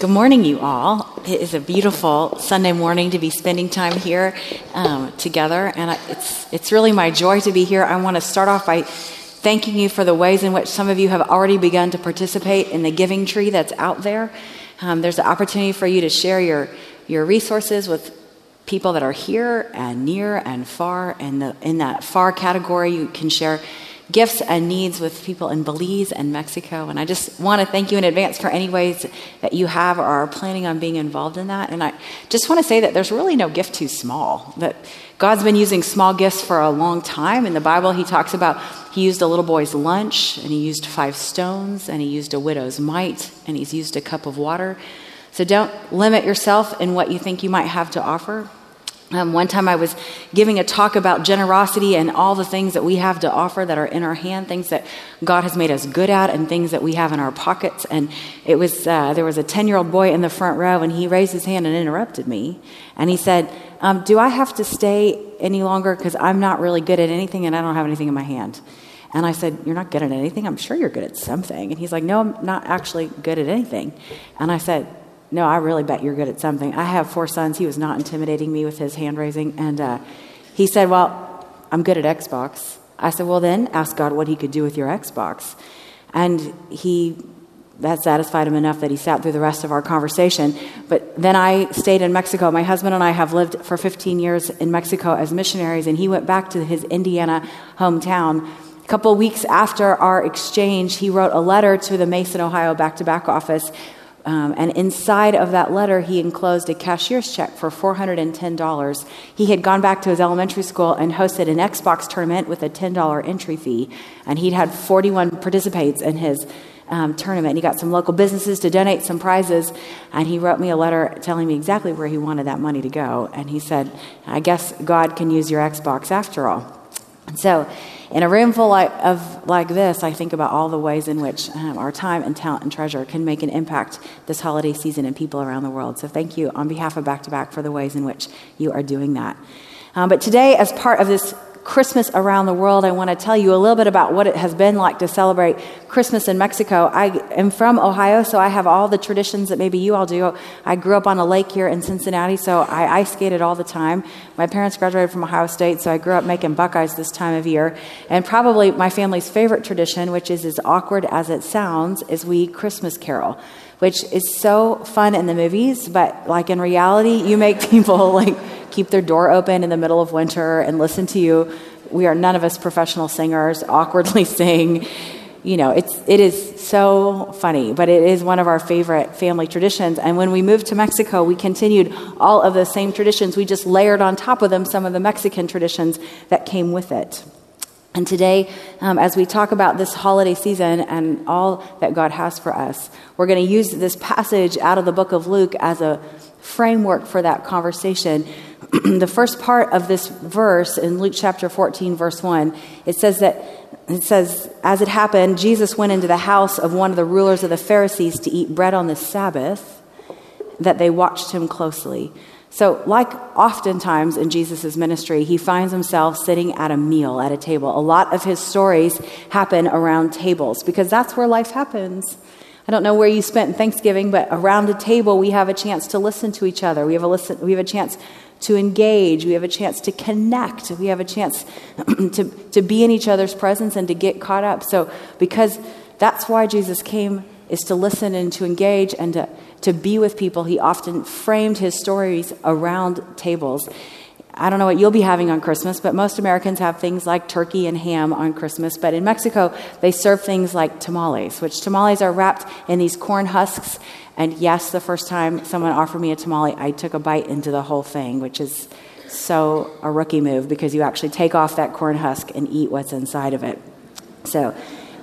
Good morning, you all. It is a beautiful Sunday morning to be spending time here um, together, and I, it's it's really my joy to be here. I want to start off by thanking you for the ways in which some of you have already begun to participate in the giving tree that's out there. Um, there's an opportunity for you to share your your resources with people that are here and near and far, and the, in that far category, you can share gifts and needs with people in Belize and Mexico. And I just want to thank you in advance for any ways that you have or are planning on being involved in that. And I just want to say that there's really no gift too small. That God's been using small gifts for a long time. In the Bible, He talks about He used a little boy's lunch, and He used five stones, and He used a widow's mite, and He's used a cup of water. So don't limit yourself in what you think you might have to offer. Um, one time I was giving a talk about generosity and all the things that we have to offer that are in our hand, things that God has made us good at, and things that we have in our pockets. And it was uh, there was a ten year old boy in the front row, and he raised his hand and interrupted me, and he said, um, "Do I have to stay any longer because I'm not really good at anything and I don't have anything in my hand?" And I said, You're not good at anything? I'm sure you're good at something. And he's like, No, I'm not actually good at anything. And I said, no, I really bet you're good at something. I have four sons. He was not intimidating me with his hand raising. And uh, he said, Well, I'm good at Xbox. I said, Well, then ask God what he could do with your Xbox. And he, that satisfied him enough that he sat through the rest of our conversation. But then I stayed in Mexico. My husband and I have lived for 15 years in Mexico as missionaries, and he went back to his Indiana hometown. A couple weeks after our exchange, he wrote a letter to the Mason, Ohio back to back office um, and inside of that letter, he enclosed a cashier's check for $410. He had gone back to his elementary school and hosted an Xbox tournament with a $10 entry fee. And he'd had 41 participants in his um, tournament. He got some local businesses to donate some prizes. And he wrote me a letter telling me exactly where he wanted that money to go. And he said, I guess God can use your Xbox after all. And so in a room full of like this, I think about all the ways in which um, our time and talent and treasure can make an impact this holiday season and people around the world. So thank you on behalf of Back to Back for the ways in which you are doing that. Um, but today, as part of this Christmas around the world, I want to tell you a little bit about what it has been like to celebrate Christmas in Mexico. I am from Ohio, so I have all the traditions that maybe you all do. I grew up on a lake here in Cincinnati, so I ice skated all the time. My parents graduated from Ohio State, so I grew up making buckeyes this time of year. And probably my family's favorite tradition, which is as awkward as it sounds, is we Christmas carol which is so fun in the movies, but like in reality, you make people like keep their door open in the middle of winter and listen to you. We are none of us professional singers, awkwardly sing. You know, it's it is so funny, but it is one of our favorite family traditions. And when we moved to Mexico, we continued all of the same traditions. We just layered on top of them some of the Mexican traditions that came with it. And today, um, as we talk about this holiday season and all that God has for us, we're going to use this passage out of the book of Luke as a framework for that conversation. the first part of this verse in Luke chapter 14, verse 1, it says that it says, As it happened, Jesus went into the house of one of the rulers of the Pharisees to eat bread on the Sabbath, that they watched him closely. So, like oftentimes in Jesus' ministry, he finds himself sitting at a meal, at a table. A lot of his stories happen around tables because that's where life happens. I don't know where you spent Thanksgiving, but around a table, we have a chance to listen to each other. We have a, listen, we have a chance to engage. We have a chance to connect. We have a chance to, to be in each other's presence and to get caught up. So, because that's why Jesus came, is to listen and to engage and to to be with people. He often framed his stories around tables. I don't know what you'll be having on Christmas, but most Americans have things like turkey and ham on Christmas. But in Mexico, they serve things like tamales, which tamales are wrapped in these corn husks. And yes, the first time someone offered me a tamale, I took a bite into the whole thing, which is so a rookie move because you actually take off that corn husk and eat what's inside of it. So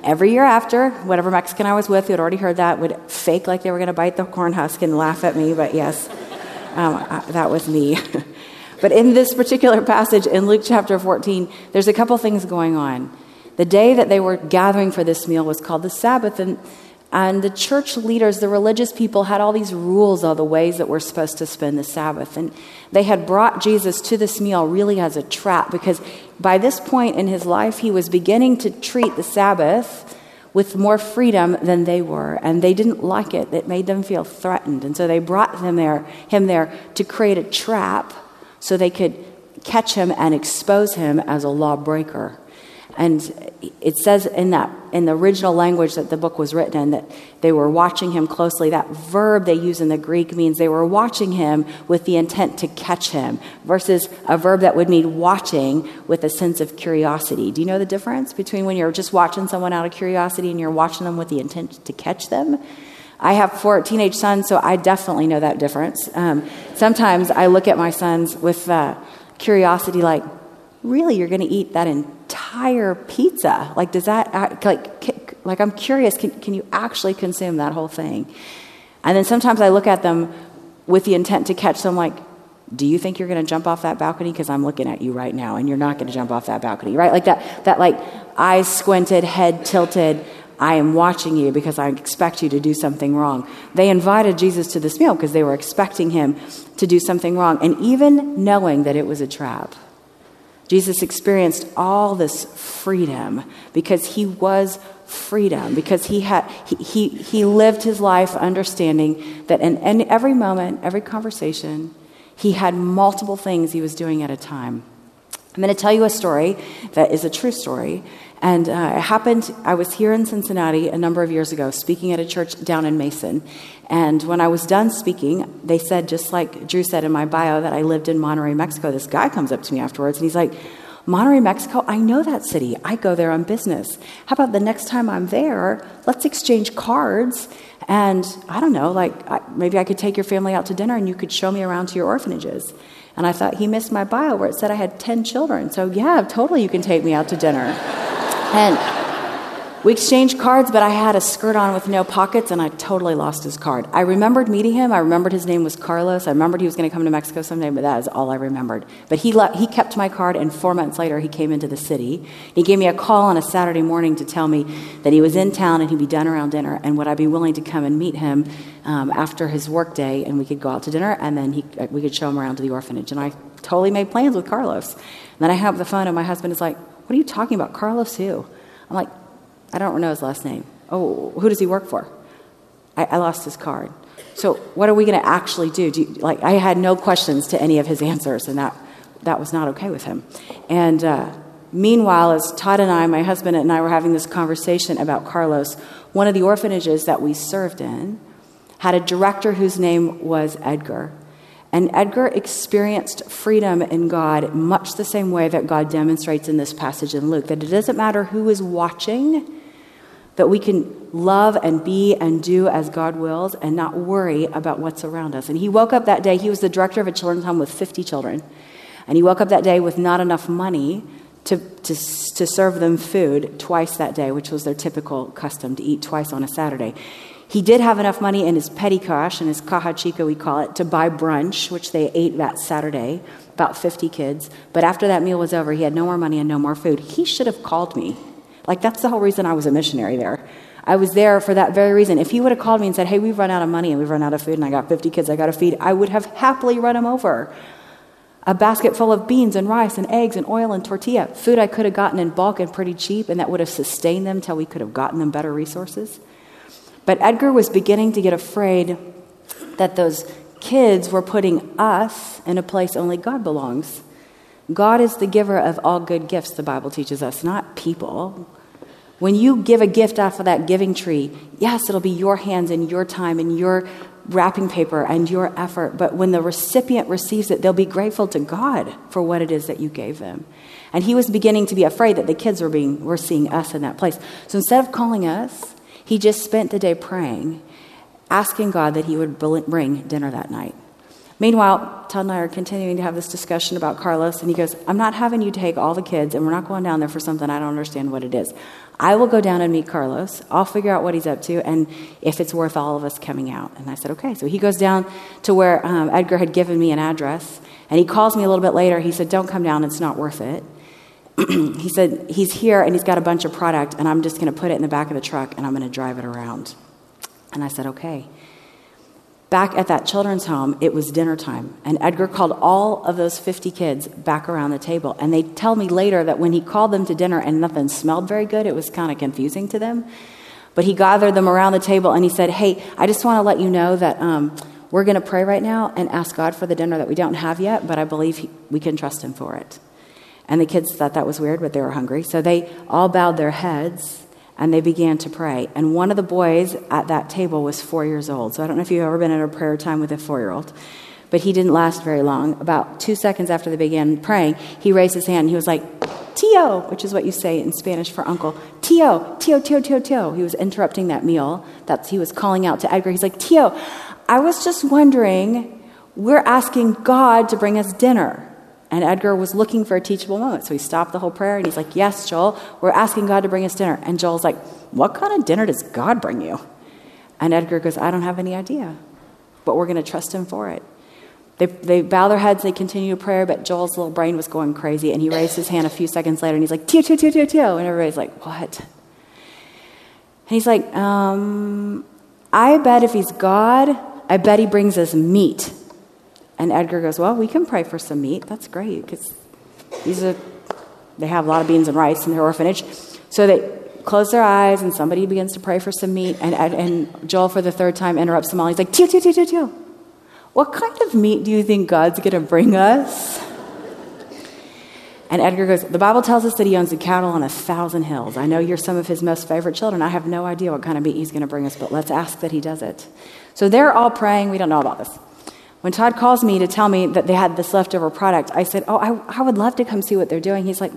every year after, whatever Mexican I was with who had already heard that would fake like they were going to bite the corn husk and laugh at me, but yes, um, I, that was me. but in this particular passage in Luke chapter 14, there's a couple things going on. The day that they were gathering for this meal was called the Sabbath, and and the church leaders, the religious people, had all these rules of the ways that we're supposed to spend the Sabbath. And they had brought Jesus to this meal really as a trap because by this point in his life, he was beginning to treat the Sabbath with more freedom than they were, and they didn't like it. It made them feel threatened. And so they brought him there, him there to create a trap so they could catch him and expose him as a lawbreaker. And it says in that in the original language that the book was written in that they were watching him closely. That verb they use in the Greek means they were watching him with the intent to catch him, versus a verb that would mean watching with a sense of curiosity. Do you know the difference between when you're just watching someone out of curiosity and you're watching them with the intent to catch them? I have four teenage sons, so I definitely know that difference. Um, sometimes I look at my sons with uh, curiosity, like, really, you're going to eat that entire pizza? Like, does that, act, like, like I'm curious, can, can you actually consume that whole thing? And then sometimes I look at them with the intent to catch them, like, do you think you're going to jump off that balcony? Because I'm looking at you right now, and you're not going to jump off that balcony, right? Like that, that like eyes squinted, head tilted. I am watching you because I expect you to do something wrong. They invited Jesus to this meal because they were expecting him to do something wrong, and even knowing that it was a trap. Jesus experienced all this freedom because he was freedom, because he, had, he, he, he lived his life understanding that in, in every moment, every conversation, he had multiple things he was doing at a time. I'm going to tell you a story that is a true story. And uh, it happened, I was here in Cincinnati a number of years ago, speaking at a church down in Mason. And when I was done speaking, they said, just like Drew said in my bio, that I lived in Monterrey, Mexico. This guy comes up to me afterwards and he's like, Monterrey, Mexico, I know that city. I go there on business. How about the next time I'm there, let's exchange cards. And I don't know, like maybe I could take your family out to dinner and you could show me around to your orphanages. And I thought he missed my bio where it said I had 10 children. So, yeah, totally, you can take me out to dinner. and we exchanged cards, but I had a skirt on with no pockets, and I totally lost his card. I remembered meeting him. I remembered his name was Carlos. I remembered he was going to come to Mexico someday, but that is all I remembered. But he, le- he kept my card, and four months later, he came into the city. He gave me a call on a Saturday morning to tell me that he was in town and he'd be done around dinner, and would I be willing to come and meet him um, after his work day, and we could go out to dinner, and then he, uh, we could show him around to the orphanage. And I totally made plans with Carlos. And then I up the phone, and my husband is like, What are you talking about? Carlos who? I'm like, I don't know his last name. Oh, who does he work for? I, I lost his card. So what are we going to actually do? do you, like I had no questions to any of his answers, and that that was not okay with him. And uh, meanwhile, as Todd and I, my husband and I, were having this conversation about Carlos, one of the orphanages that we served in had a director whose name was Edgar. And Edgar experienced freedom in God much the same way that God demonstrates in this passage in Luke that it doesn't matter who is watching, that we can love and be and do as God wills and not worry about what's around us. And he woke up that day, he was the director of a children's home with 50 children. And he woke up that day with not enough money to, to, to serve them food twice that day, which was their typical custom to eat twice on a Saturday. He did have enough money in his petty cash, in his caja chica, we call it, to buy brunch, which they ate that Saturday, about 50 kids. But after that meal was over, he had no more money and no more food. He should have called me like, that's the whole reason I was a missionary there. I was there for that very reason. If he would have called me and said, hey, we've run out of money and we've run out of food and I got 50 kids I got to feed, I would have happily run him over. A basket full of beans and rice and eggs and oil and tortilla, food I could have gotten in bulk and pretty cheap, and that would have sustained them till we could have gotten them better resources. But Edgar was beginning to get afraid that those kids were putting us in a place only God belongs. God is the giver of all good gifts, the Bible teaches us, not people. When you give a gift off of that giving tree, yes, it'll be your hands and your time and your wrapping paper and your effort. But when the recipient receives it, they'll be grateful to God for what it is that you gave them. And he was beginning to be afraid that the kids were being were seeing us in that place. So instead of calling us, he just spent the day praying, asking God that he would bring dinner that night. Meanwhile, Todd and I are continuing to have this discussion about Carlos, and he goes, I'm not having you take all the kids, and we're not going down there for something I don't understand what it is. I will go down and meet Carlos. I'll figure out what he's up to, and if it's worth all of us coming out. And I said, okay. So he goes down to where um, Edgar had given me an address, and he calls me a little bit later. He said, don't come down, it's not worth it. he said, he's here, and he's got a bunch of product, and I'm just going to put it in the back of the truck, and I'm going to drive it around. And I said, okay. Back at that children's home, it was dinner time, and Edgar called all of those 50 kids back around the table. And they tell me later that when he called them to dinner and nothing smelled very good, it was kind of confusing to them. But he gathered them around the table and he said, Hey, I just want to let you know that um, we're going to pray right now and ask God for the dinner that we don't have yet, but I believe he, we can trust him for it. And the kids thought that was weird, but they were hungry. So they all bowed their heads and they began to pray. And one of the boys at that table was four years old. So I don't know if you've ever been at a prayer time with a four year old, but he didn't last very long. About two seconds after they began praying, he raised his hand and he was like, Tio, which is what you say in Spanish for uncle. Tio, Tio, Tio, Tio, Tio. He was interrupting that meal. That's he was calling out to Edgar. He's like, Tio, I was just wondering, we're asking God to bring us dinner. And Edgar was looking for a teachable moment. So he stopped the whole prayer and he's like, Yes, Joel, we're asking God to bring us dinner. And Joel's like, What kind of dinner does God bring you? And Edgar goes, I don't have any idea, but we're going to trust him for it. They, they bow their heads, they continue to pray, but Joel's little brain was going crazy, and he raised his hand a few seconds later, and he's like, Tio, Tio, Tio, Tio, Tio. And everybody's like, What? And he's like, um, I bet if he's God, I bet he brings us meat. And Edgar goes, Well, we can pray for some meat. That's great because these are, they have a lot of beans and rice in their orphanage. So they close their eyes and somebody begins to pray for some meat. And, and Joel, for the third time, interrupts them all. He's like. What kind of meat do you think God's going to bring us? And Edgar goes, The Bible tells us that he owns a cattle on a thousand hills. I know you're some of his most favorite children. I have no idea what kind of meat he's going to bring us, but let's ask that he does it. So they're all praying. We don't know about this. When Todd calls me to tell me that they had this leftover product, I said, Oh, I, I would love to come see what they're doing. He's like,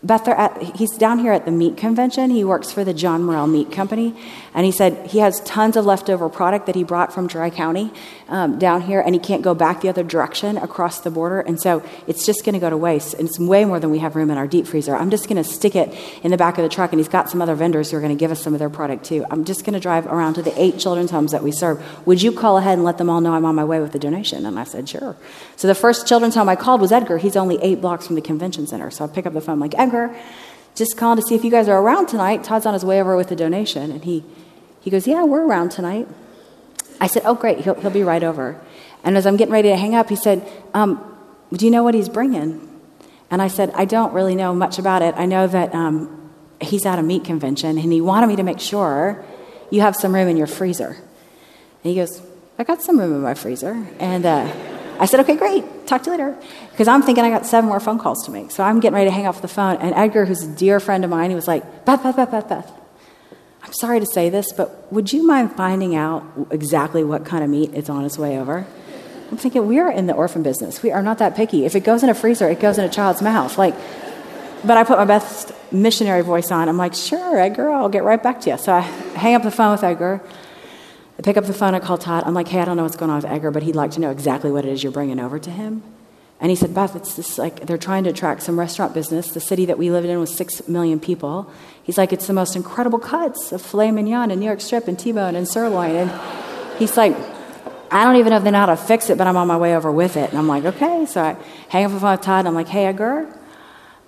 Beth, at, he's down here at the meat convention. He works for the John Morrell Meat Company. And he said he has tons of leftover product that he brought from Dry County um, down here, and he can't go back the other direction across the border. And so it's just going to go to waste. And it's way more than we have room in our deep freezer. I'm just going to stick it in the back of the truck, and he's got some other vendors who are going to give us some of their product too. I'm just going to drive around to the eight children's homes that we serve. Would you call ahead and let them all know I'm on my way with the donation? And I said, Sure. So the first children's home I called was Edgar. He's only eight blocks from the convention center. So I pick up the phone, I'm like, Edgar, just calling to see if you guys are around tonight. Todd's on his way over with the donation. And he, he goes, Yeah, we're around tonight. I said, Oh, great. He'll, he'll be right over. And as I'm getting ready to hang up, he said, um, Do you know what he's bringing? And I said, I don't really know much about it. I know that um, he's at a meat convention, and he wanted me to make sure you have some room in your freezer. And he goes, I got some room in my freezer. And uh, I said, okay, great. Talk to you later. Because I'm thinking I got seven more phone calls to make. So I'm getting ready to hang off the phone. And Edgar, who's a dear friend of mine, he was like, Beth, Beth, Beth, Beth, Beth. I'm sorry to say this, but would you mind finding out exactly what kind of meat is on its way over? I'm thinking, we're in the orphan business. We are not that picky. If it goes in a freezer, it goes in a child's mouth. Like, but I put my best missionary voice on. I'm like, sure, Edgar, I'll get right back to you. So I hang up the phone with Edgar. I pick up the phone, I call Todd. I'm like, hey, I don't know what's going on with Edgar, but he'd like to know exactly what it is you're bringing over to him. And he said, Beth, it's this like they're trying to attract some restaurant business. The city that we lived in was six million people. He's like, it's the most incredible cuts of filet mignon and New York strip and T-bone and sirloin. And he's like, I don't even know if they know how to fix it, but I'm on my way over with it. And I'm like, okay. So I hang up the phone with Todd. And I'm like, hey, Edgar,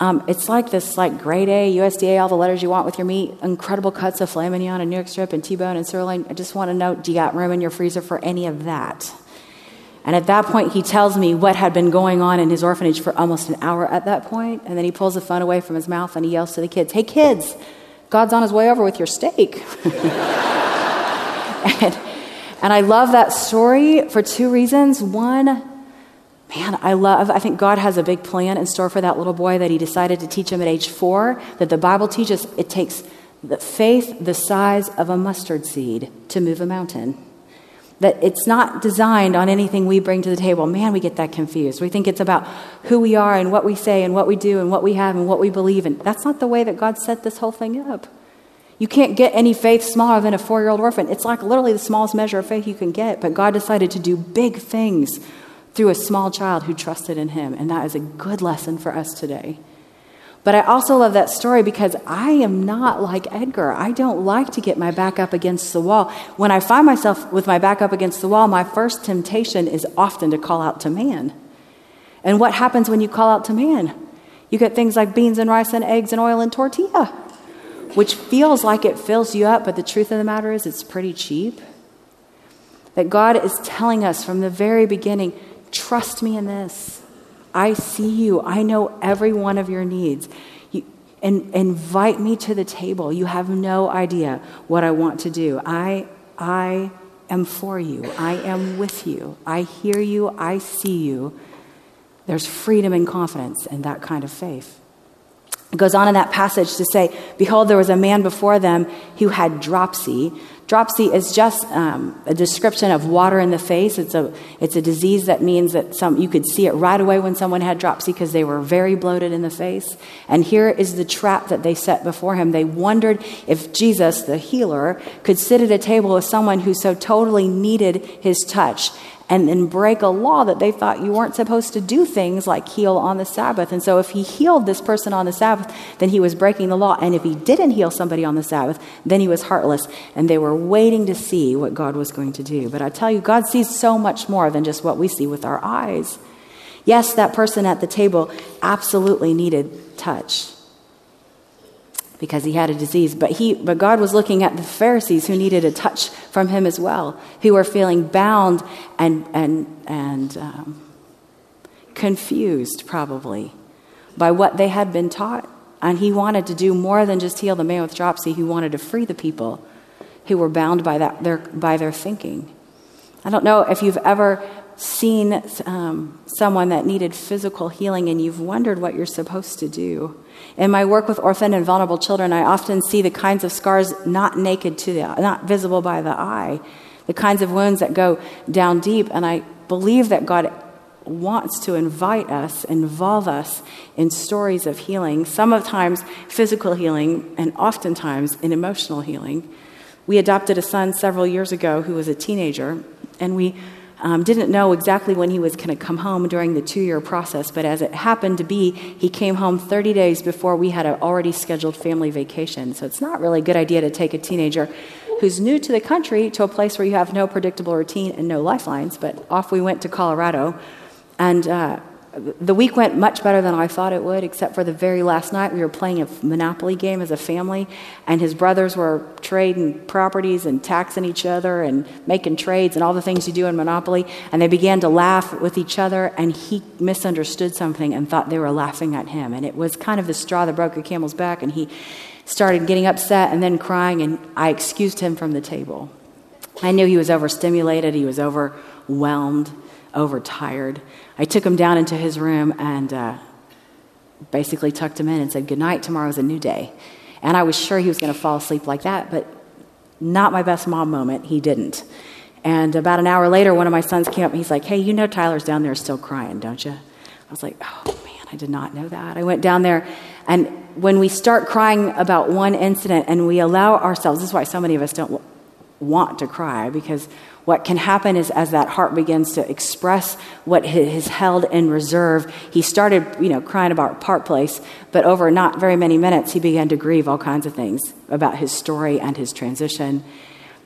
um, it's like this, like grade A, USDA, all the letters you want with your meat, incredible cuts of filet mignon and New York strip and T-bone and sirloin. I just want to know, do you got room in your freezer for any of that? And at that point, he tells me what had been going on in his orphanage for almost an hour at that point. And then he pulls the phone away from his mouth and he yells to the kids, Hey, kids, God's on his way over with your steak. and, and I love that story for two reasons. One, man, I love, I think God has a big plan in store for that little boy that he decided to teach him at age four, that the Bible teaches it takes the faith the size of a mustard seed to move a mountain. That it's not designed on anything we bring to the table. Man, we get that confused. We think it's about who we are and what we say and what we do and what we have and what we believe in. That's not the way that God set this whole thing up. You can't get any faith smaller than a four year old orphan. It's like literally the smallest measure of faith you can get. But God decided to do big things through a small child who trusted in Him. And that is a good lesson for us today. But I also love that story because I am not like Edgar. I don't like to get my back up against the wall. When I find myself with my back up against the wall, my first temptation is often to call out to man. And what happens when you call out to man? You get things like beans and rice and eggs and oil and tortilla, which feels like it fills you up, but the truth of the matter is it's pretty cheap. That God is telling us from the very beginning trust me in this. I see you. I know every one of your needs. You, and invite me to the table. You have no idea what I want to do. I, I am for you. I am with you. I hear you. I see you. There's freedom and confidence in that kind of faith. It goes on in that passage to say, Behold, there was a man before them who had dropsy. Dropsy is just um, a description of water in the face. It's a, it's a disease that means that some, you could see it right away when someone had dropsy because they were very bloated in the face. And here is the trap that they set before him. They wondered if Jesus, the healer, could sit at a table with someone who so totally needed his touch and then break a law that they thought you weren't supposed to do things like heal on the Sabbath. And so if he healed this person on the Sabbath, then he was breaking the law. And if he didn't heal somebody on the Sabbath, then he was heartless. And they were waiting to see what God was going to do. But I tell you, God sees so much more than just what we see with our eyes. Yes, that person at the table absolutely needed touch because he had a disease. But, he, but God was looking at the Pharisees who needed a touch from him as well, who were feeling bound and, and, and um, confused, probably, by what they had been taught. And he wanted to do more than just heal the man with dropsy, he wanted to free the people who were bound by, that, their, by their thinking. I don't know if you've ever seen um, someone that needed physical healing and you've wondered what you're supposed to do. In my work with orphan and vulnerable children, I often see the kinds of scars not naked to the, not visible by the eye, the kinds of wounds that go down deep. And I believe that God wants to invite us, involve us in stories of healing, sometimes physical healing, and oftentimes in emotional healing. We adopted a son several years ago who was a teenager, and we um, didn't know exactly when he was going to come home during the two year process, but as it happened to be, he came home 30 days before we had an already scheduled family vacation. So it's not really a good idea to take a teenager who's new to the country to a place where you have no predictable routine and no lifelines. But off we went to Colorado. And uh, the week went much better than I thought it would, except for the very last night. We were playing a Monopoly game as a family, and his brothers were trading properties and taxing each other and making trades and all the things you do in Monopoly. And they began to laugh with each other, and he misunderstood something and thought they were laughing at him. And it was kind of the straw that broke the camel's back, and he started getting upset and then crying, and I excused him from the table. I knew he was overstimulated, he was overwhelmed, overtired. I took him down into his room and uh, basically tucked him in and said, Good night, tomorrow's a new day. And I was sure he was going to fall asleep like that, but not my best mom moment. He didn't. And about an hour later, one of my sons came up and he's like, Hey, you know Tyler's down there still crying, don't you? I was like, Oh, man, I did not know that. I went down there, and when we start crying about one incident and we allow ourselves, this is why so many of us don't want to cry, because what can happen is as that heart begins to express what is held in reserve, he started, you know, crying about Park Place, but over not very many minutes, he began to grieve all kinds of things about his story and his transition.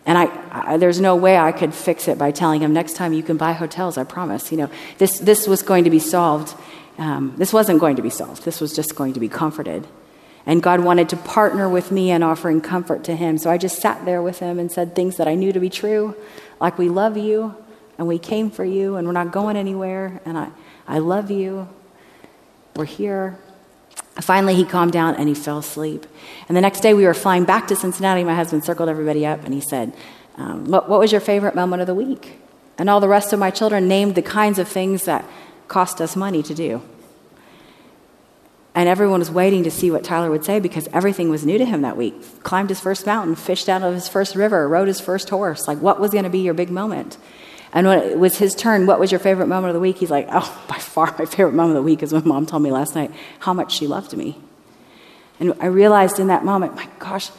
And I, I, there's no way I could fix it by telling him next time you can buy hotels. I promise. You know, this this was going to be solved. Um, this wasn't going to be solved. This was just going to be comforted. And God wanted to partner with me in offering comfort to him. So I just sat there with him and said things that I knew to be true, like we love you and we came for you and we're not going anywhere and I, I love you. We're here. Finally, he calmed down and he fell asleep. And the next day, we were flying back to Cincinnati. My husband circled everybody up and he said, um, what, what was your favorite moment of the week? And all the rest of my children named the kinds of things that cost us money to do. And everyone was waiting to see what Tyler would say because everything was new to him that week. Climbed his first mountain, fished out of his first river, rode his first horse. Like, what was going to be your big moment? And when it was his turn, what was your favorite moment of the week? He's like, oh, by far my favorite moment of the week is when mom told me last night how much she loved me. And I realized in that moment, my gosh,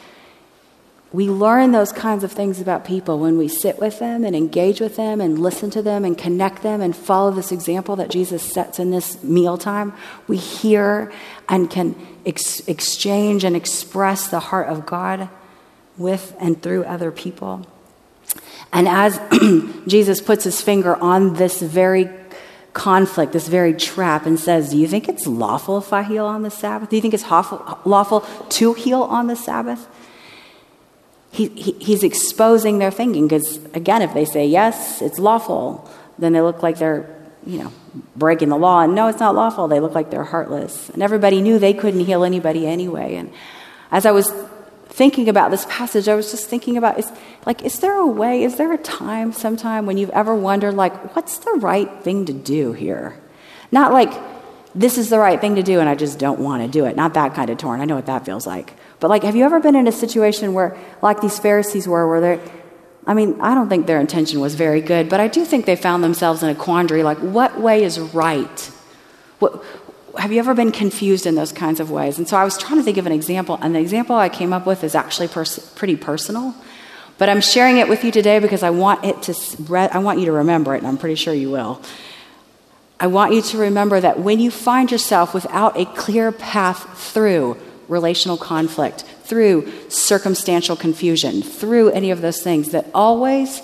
we learn those kinds of things about people when we sit with them and engage with them and listen to them and connect them and follow this example that Jesus sets in this mealtime. We hear and can ex- exchange and express the heart of God with and through other people. And as Jesus puts his finger on this very conflict, this very trap, and says, Do you think it's lawful if I heal on the Sabbath? Do you think it's lawful to heal on the Sabbath? He, he, he's exposing their thinking because, again, if they say yes, it's lawful, then they look like they're, you know, breaking the law. And no, it's not lawful. They look like they're heartless. And everybody knew they couldn't heal anybody anyway. And as I was thinking about this passage, I was just thinking about is like, is there a way, is there a time, sometime when you've ever wondered, like, what's the right thing to do here? Not like, this is the right thing to do and I just don't want to do it. Not that kind of torn. I know what that feels like. But like, have you ever been in a situation where, like these Pharisees were, where they're, I mean, I don't think their intention was very good, but I do think they found themselves in a quandary like, what way is right? What, have you ever been confused in those kinds of ways? And so I was trying to think of an example, and the example I came up with is actually pers- pretty personal. But I'm sharing it with you today because I want it to. I want you to remember it, and I'm pretty sure you will. I want you to remember that when you find yourself without a clear path through relational conflict, through circumstantial confusion, through any of those things, that always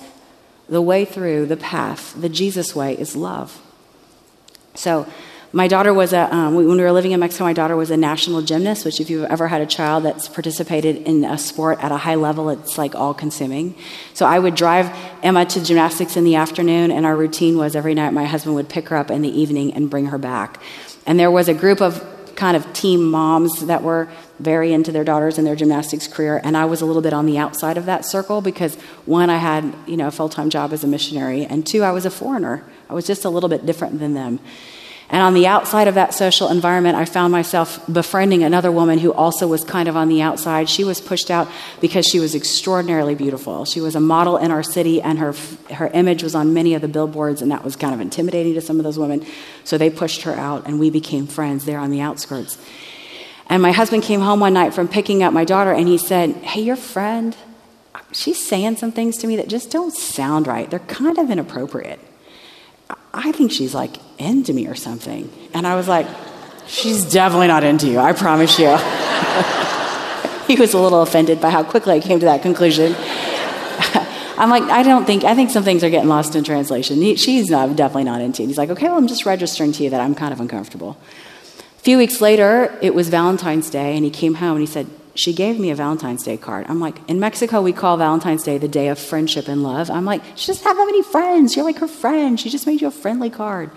the way through, the path, the Jesus way is love. So, my daughter was a, um, when we were living in Mexico, my daughter was a national gymnast, which, if you've ever had a child that's participated in a sport at a high level, it's like all consuming. So I would drive Emma to gymnastics in the afternoon, and our routine was every night my husband would pick her up in the evening and bring her back. And there was a group of kind of team moms that were very into their daughters and their gymnastics career and i was a little bit on the outside of that circle because one i had you know a full-time job as a missionary and two i was a foreigner. I was just a little bit different than them and on the outside of that social environment, I found myself befriending another woman who also was kind of on the outside. She was pushed out because she was extraordinarily beautiful. She was a model in our city, and her, her image was on many of the billboards, and that was kind of intimidating to some of those women. So they pushed her out, and we became friends there on the outskirts. And my husband came home one night from picking up my daughter, and he said, Hey, your friend, she's saying some things to me that just don't sound right. They're kind of inappropriate. I think she's like into me or something. And I was like, she's definitely not into you, I promise you. he was a little offended by how quickly I came to that conclusion. I'm like, I don't think, I think some things are getting lost in translation. He, she's not, definitely not into. He's like, okay, well, I'm just registering to you that I'm kind of uncomfortable. A few weeks later, it was Valentine's Day, and he came home and he said, she gave me a Valentine's Day card. I'm like, in Mexico, we call Valentine's Day the day of friendship and love. I'm like, she doesn't have that many friends. You're like her friend. She just made you a friendly card.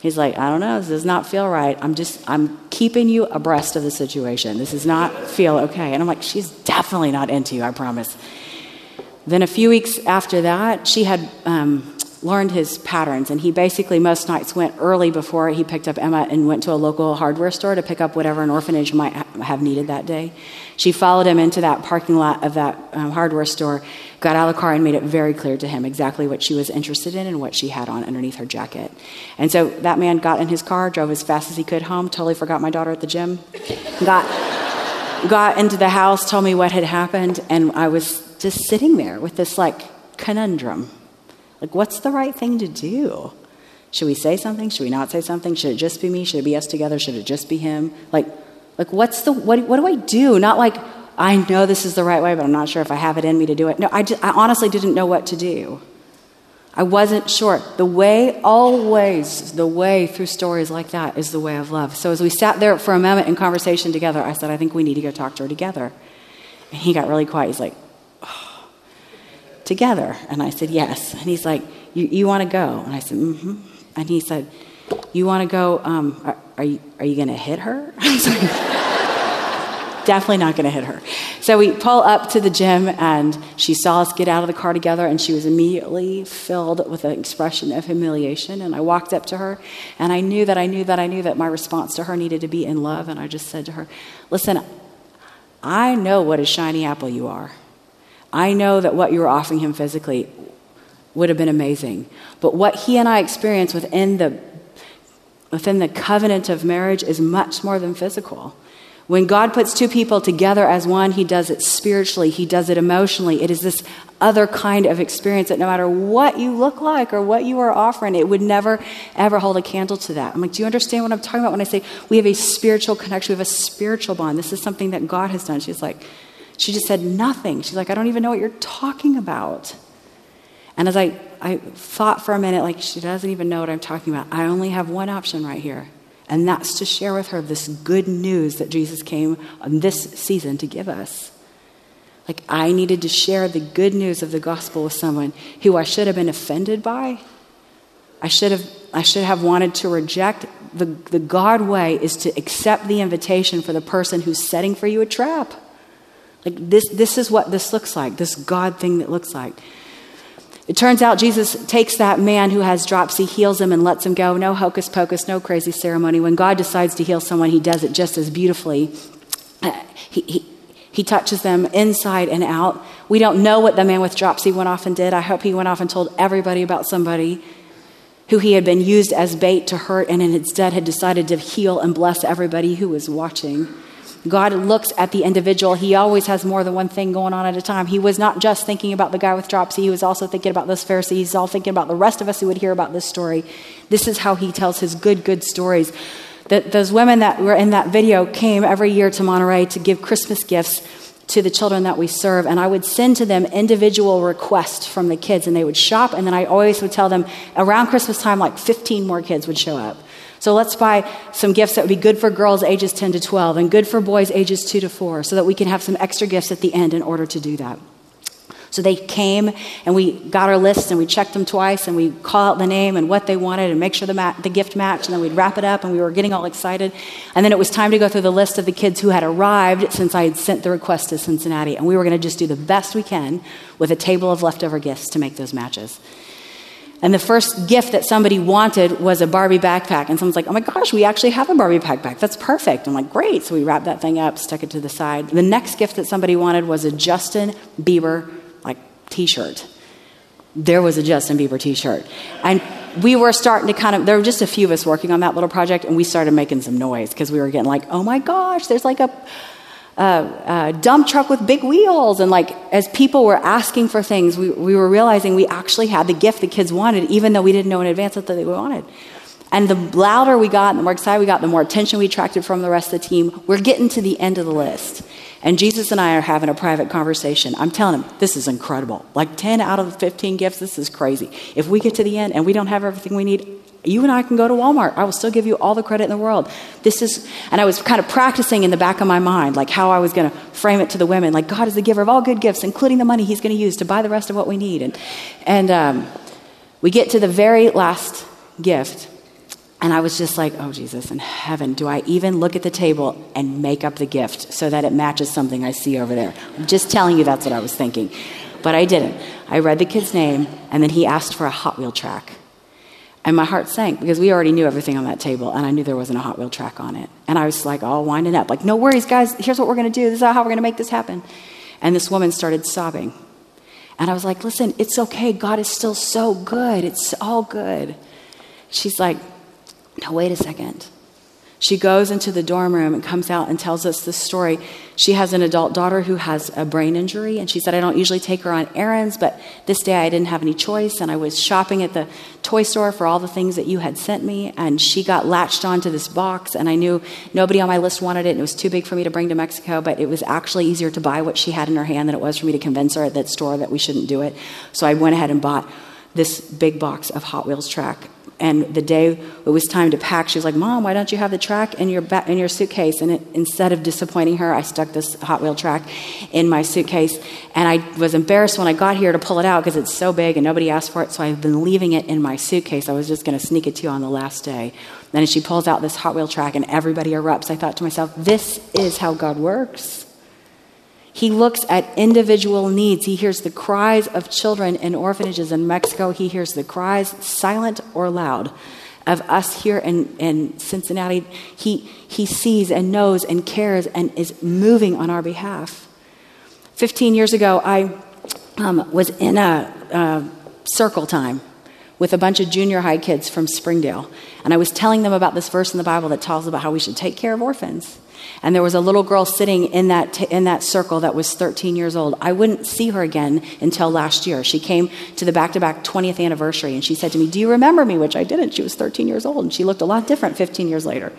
He's like, I don't know. This does not feel right. I'm just, I'm keeping you abreast of the situation. This does not feel okay. And I'm like, she's definitely not into you, I promise. Then a few weeks after that, she had um, learned his patterns. And he basically, most nights, went early before he picked up Emma and went to a local hardware store to pick up whatever an orphanage might ha- have needed that day. She followed him into that parking lot of that um, hardware store, got out of the car, and made it very clear to him exactly what she was interested in and what she had on underneath her jacket. And so that man got in his car, drove as fast as he could home, totally forgot my daughter at the gym, got, got into the house, told me what had happened, and I was just sitting there with this like conundrum like, what's the right thing to do? Should we say something? Should we not say something? Should it just be me? Should it be us together? Should it just be him? Like, like what's the what? What do I do? Not like I know this is the right way, but I'm not sure if I have it in me to do it. No, I, just, I honestly didn't know what to do. I wasn't sure. The way, always, the way through stories like that is the way of love. So as we sat there for a moment in conversation together, I said, I think we need to go talk to her together. And he got really quiet. He's like, together? And I said, Yes. And he's like, You, you want to go? And I said, Mm hmm. And he said, You want to go? Um, are, are, you, are you going to hit her? Definitely not going to hit her. So we pull up to the gym, and she saw us get out of the car together, and she was immediately filled with an expression of humiliation. And I walked up to her, and I knew that I knew that I knew that my response to her needed to be in love. And I just said to her, Listen, I know what a shiny apple you are. I know that what you were offering him physically would have been amazing. But what he and I experience within the, within the covenant of marriage is much more than physical. When God puts two people together as one, He does it spiritually, He does it emotionally. It is this other kind of experience that no matter what you look like or what you are offering, it would never, ever hold a candle to that. I'm like, do you understand what I'm talking about when I say we have a spiritual connection? We have a spiritual bond. This is something that God has done. She's like, she just said nothing. She's like, I don't even know what you're talking about. And as I, I thought for a minute, like, she doesn't even know what I'm talking about, I only have one option right here. And that's to share with her this good news that Jesus came on this season to give us. Like, I needed to share the good news of the gospel with someone who I should have been offended by. I should have I should have wanted to reject. The, the God way is to accept the invitation for the person who's setting for you a trap. Like this, this is what this looks like, this God thing that looks like. It turns out Jesus takes that man who has dropsy, heals him, and lets him go. No hocus pocus, no crazy ceremony. When God decides to heal someone, he does it just as beautifully. Uh, he, he, he touches them inside and out. We don't know what the man with dropsy went off and did. I hope he went off and told everybody about somebody who he had been used as bait to hurt and instead had decided to heal and bless everybody who was watching. God looks at the individual. He always has more than one thing going on at a time. He was not just thinking about the guy with dropsy, he was also thinking about those Pharisees. He's all thinking about the rest of us who would hear about this story. This is how he tells his good, good stories. That those women that were in that video came every year to Monterrey to give Christmas gifts to the children that we serve. And I would send to them individual requests from the kids, and they would shop. And then I always would tell them around Christmas time, like 15 more kids would show up. So let's buy some gifts that would be good for girls ages 10 to 12 and good for boys ages 2 to 4 so that we can have some extra gifts at the end in order to do that. So they came and we got our lists and we checked them twice and we call out the name and what they wanted and make sure the, ma- the gift matched and then we'd wrap it up and we were getting all excited. And then it was time to go through the list of the kids who had arrived since I had sent the request to Cincinnati. And we were going to just do the best we can with a table of leftover gifts to make those matches. And the first gift that somebody wanted was a Barbie backpack. And someone's like, oh my gosh, we actually have a Barbie backpack. That's perfect. I'm like, great. So we wrapped that thing up, stuck it to the side. The next gift that somebody wanted was a Justin Bieber like t-shirt. There was a Justin Bieber t-shirt. And we were starting to kind of, there were just a few of us working on that little project, and we started making some noise because we were getting like, oh my gosh, there's like a, a, a, dump truck with big wheels. And like, as people were asking for things, we, we were realizing we actually had the gift the kids wanted, even though we didn't know in advance that they wanted. And the louder we got, and the more excited we got, the more attention we attracted from the rest of the team. We're getting to the end of the list. And Jesus and I are having a private conversation. I'm telling him, this is incredible. Like 10 out of the 15 gifts, this is crazy. If we get to the end and we don't have everything we need, you and I can go to Walmart. I will still give you all the credit in the world. This is, and I was kind of practicing in the back of my mind, like how I was going to frame it to the women. Like, God is the giver of all good gifts, including the money He's going to use to buy the rest of what we need. And, and um, we get to the very last gift. And I was just like, oh, Jesus, in heaven, do I even look at the table and make up the gift so that it matches something I see over there? I'm just telling you that's what I was thinking. But I didn't. I read the kid's name, and then he asked for a Hot Wheel track. And my heart sank because we already knew everything on that table, and I knew there wasn't a Hot Wheel track on it. And I was like, all winding up, like, no worries, guys, here's what we're to do. This is how we're to make this happen. And this woman started sobbing. And I was like, listen, it's okay. God is still so good. It's all good. She's like, no, wait a second. She goes into the dorm room and comes out and tells us this story. She has an adult daughter who has a brain injury, and she said, I don't usually take her on errands, but this day I didn't have any choice, and I was shopping at the toy store for all the things that you had sent me, and she got latched onto this box, and I knew nobody on my list wanted it, and it was too big for me to bring to Mexico, but it was actually easier to buy what she had in her hand than it was for me to convince her at that store that we shouldn't do it. So I went ahead and bought this big box of Hot Wheels track and the day it was time to pack, she was like, "Mom, why don't you have the track in your ba- in your suitcase?" And it, instead of disappointing her, I stuck this Hot Wheel track in my suitcase, and I was embarrassed when I got here to pull it out because it's so big and nobody asked for it. So I've been leaving it in my suitcase. I was just going to sneak it to you on the last day. Then she pulls out this Hot Wheel track, and everybody erupts. I thought to myself, "This is how God works." He looks at individual needs. He hears the cries of children in orphanages in Mexico. He hears the cries, silent or loud, of us here in, in Cincinnati. He, he sees and knows and cares and is moving on our behalf. 15 years ago, I um, was in a, a circle time with a bunch of junior high kids from Springdale. And I was telling them about this verse in the Bible that tells about how we should take care of orphans. And there was a little girl sitting in that, t- in that circle that was 13 years old. I wouldn't see her again until last year. She came to the back to back 20th anniversary and she said to me, Do you remember me? Which I didn't. She was 13 years old and she looked a lot different 15 years later.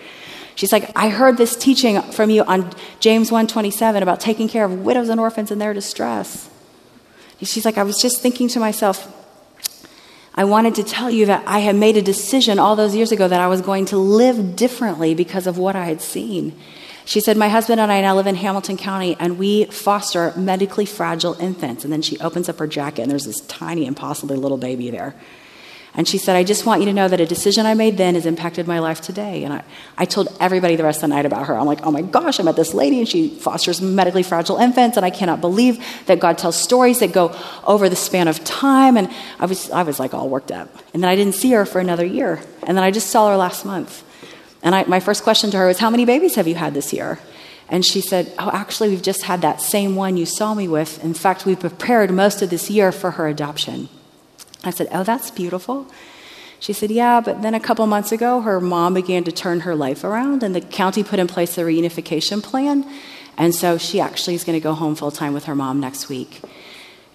She's like, I heard this teaching from you on James 127 about taking care of widows and orphans in their distress. She's like, I was just thinking to myself, I wanted to tell you that I had made a decision all those years ago that I was going to live differently because of what I had seen. She said, My husband and I now live in Hamilton County and we foster medically fragile infants. And then she opens up her jacket and there's this tiny, impossibly little baby there. And she said, I just want you to know that a decision I made then has impacted my life today. And I, I told everybody the rest of the night about her. I'm like, oh my gosh, I met this lady and she fosters medically fragile infants. And I cannot believe that God tells stories that go over the span of time. And I was, I was like all worked up. And then I didn't see her for another year. And then I just saw her last month. And I, my first question to her was, How many babies have you had this year? And she said, Oh, actually, we've just had that same one you saw me with. In fact, we prepared most of this year for her adoption. I said, Oh, that's beautiful. She said, Yeah, but then a couple months ago, her mom began to turn her life around, and the county put in place a reunification plan. And so she actually is going to go home full time with her mom next week.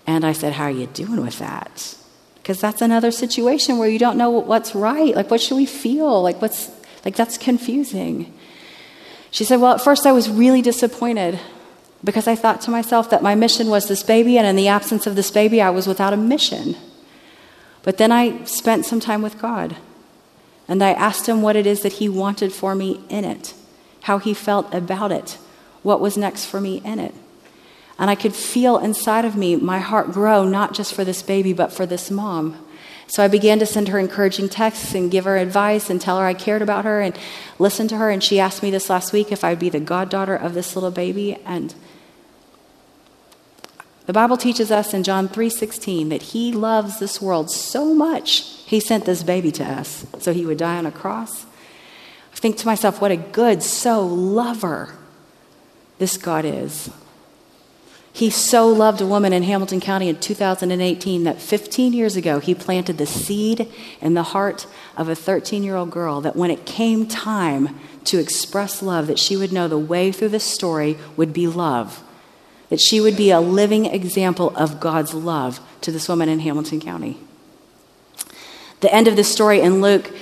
And I said, How are you doing with that? Because that's another situation where you don't know what's right. Like, what should we feel? Like, what's, like, that's confusing. She said, Well, at first I was really disappointed because I thought to myself that my mission was this baby, and in the absence of this baby, I was without a mission. But then I spent some time with God. And I asked him what it is that he wanted for me in it, how he felt about it, what was next for me in it. And I could feel inside of me my heart grow, not just for this baby, but for this mom. So I began to send her encouraging texts and give her advice and tell her I cared about her and listen to her. And she asked me this last week if I'd be the goddaughter of this little baby. And the Bible teaches us in John 3:16 that he loves this world so much, he sent this baby to us so he would die on a cross. I think to myself, what a good, so lover this God is. He so loved a woman in Hamilton County in 2018 that 15 years ago he planted the seed in the heart of a 13 year old girl that when it came time to express love, that she would know the way through this story would be love that she would be a living example of God's love to this woman in Hamilton County. The end of this story in Luke,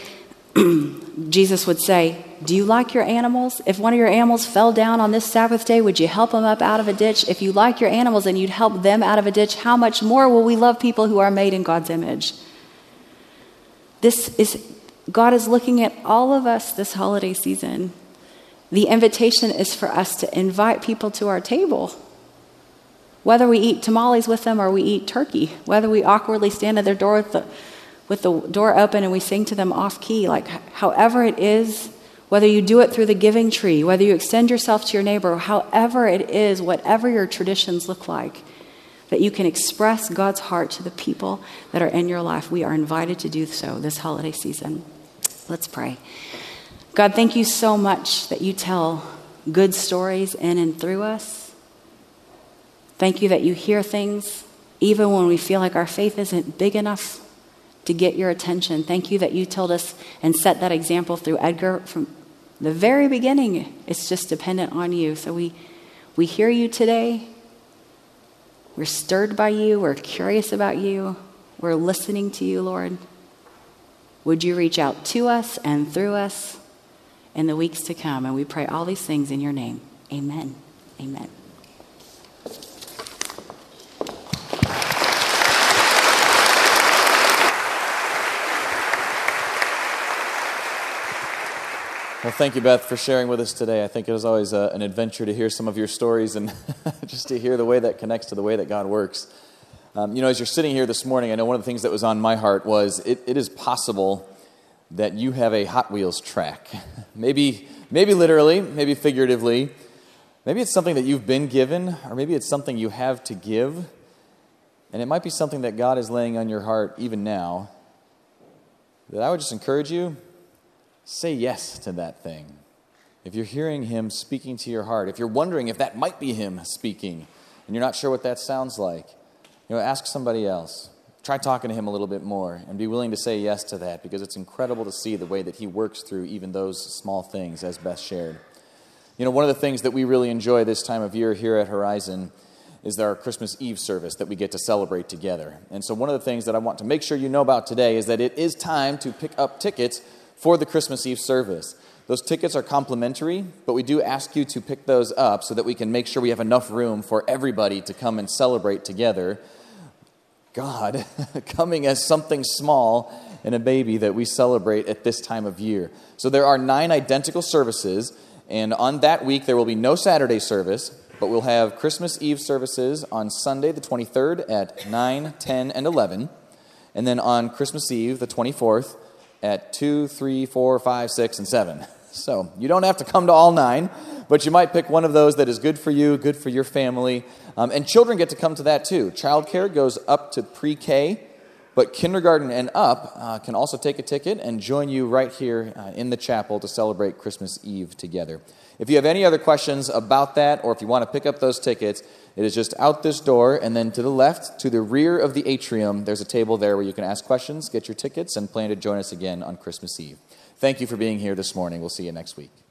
Jesus would say, Do you like your animals? If one of your animals fell down on this Sabbath day, would you help them up out of a ditch? If you like your animals and you'd help them out of a ditch, how much more will we love people who are made in God's image? This is, God is looking at all of us this holiday season. The invitation is for us to invite people to our table whether we eat tamales with them or we eat turkey, whether we awkwardly stand at their door with the, with the door open and we sing to them off key, like however it is, whether you do it through the giving tree, whether you extend yourself to your neighbor, however it is, whatever your traditions look like, that you can express God's heart to the people that are in your life. We are invited to do so this holiday season. Let's pray. God, thank you so much that you tell good stories in and through us. Thank you that you hear things even when we feel like our faith isn't big enough to get your attention. Thank you that you told us and set that example through Edgar from the very beginning. It's just dependent on you. So we, we hear you today. We're stirred by you. We're curious about you. We're listening to you, Lord. Would you reach out to us and through us in the weeks to come? And we pray all these things in your name. Amen. Amen. Thank you, Beth, for sharing with us today. I think it was always uh, an adventure to hear some of your stories and just to hear the way that connects to the way that God works. Um, you know, as you're sitting here this morning, I know one of the things that was on my heart was it, it is possible that you have a Hot Wheels track. maybe, maybe literally, maybe figuratively. Maybe it's something that you've been given, or maybe it's something you have to give. And it might be something that God is laying on your heart even now. That I would just encourage you say yes to that thing. If you're hearing Him speaking to your heart, if you're wondering if that might be Him speaking, and you're not sure what that sounds like, you know, ask somebody else. Try talking to Him a little bit more and be willing to say yes to that because it's incredible to see the way that He works through even those small things, as Beth shared. You know, one of the things that we really enjoy this time of year here at Horizon is our Christmas Eve service that we get to celebrate together. And so, one of the things that I want to make sure you know about today is that it is time to pick up tickets for the Christmas Eve service. Those tickets are complimentary, but we do ask you to pick those up so that we can make sure we have enough room for everybody to come and celebrate together. God coming as something small in a baby that we celebrate at this time of year. So there are nine identical services, and on that week there will be no Saturday service, but we'll have Christmas Eve services on Sunday the 23rd at 9, 10, and 11. and then on Christmas Eve, the 24th, at 2, 3, 4, 5, 6, and 7. So you don't have to come to all nine, but you might pick one of those that is good for you, good for your family. Um, and children get to come to that too. Childcare goes up to pre K, but kindergarten and up uh, can also take a ticket and join you right here uh, in the chapel to celebrate Christmas Eve together. If you have any other questions about that, or if you want to pick up those tickets, it is just out this door, and then to the left, to the rear of the atrium, there's a table there where you can ask questions, get your tickets, and plan to join us again on Christmas Eve. Thank you for being here this morning. We'll see you next week.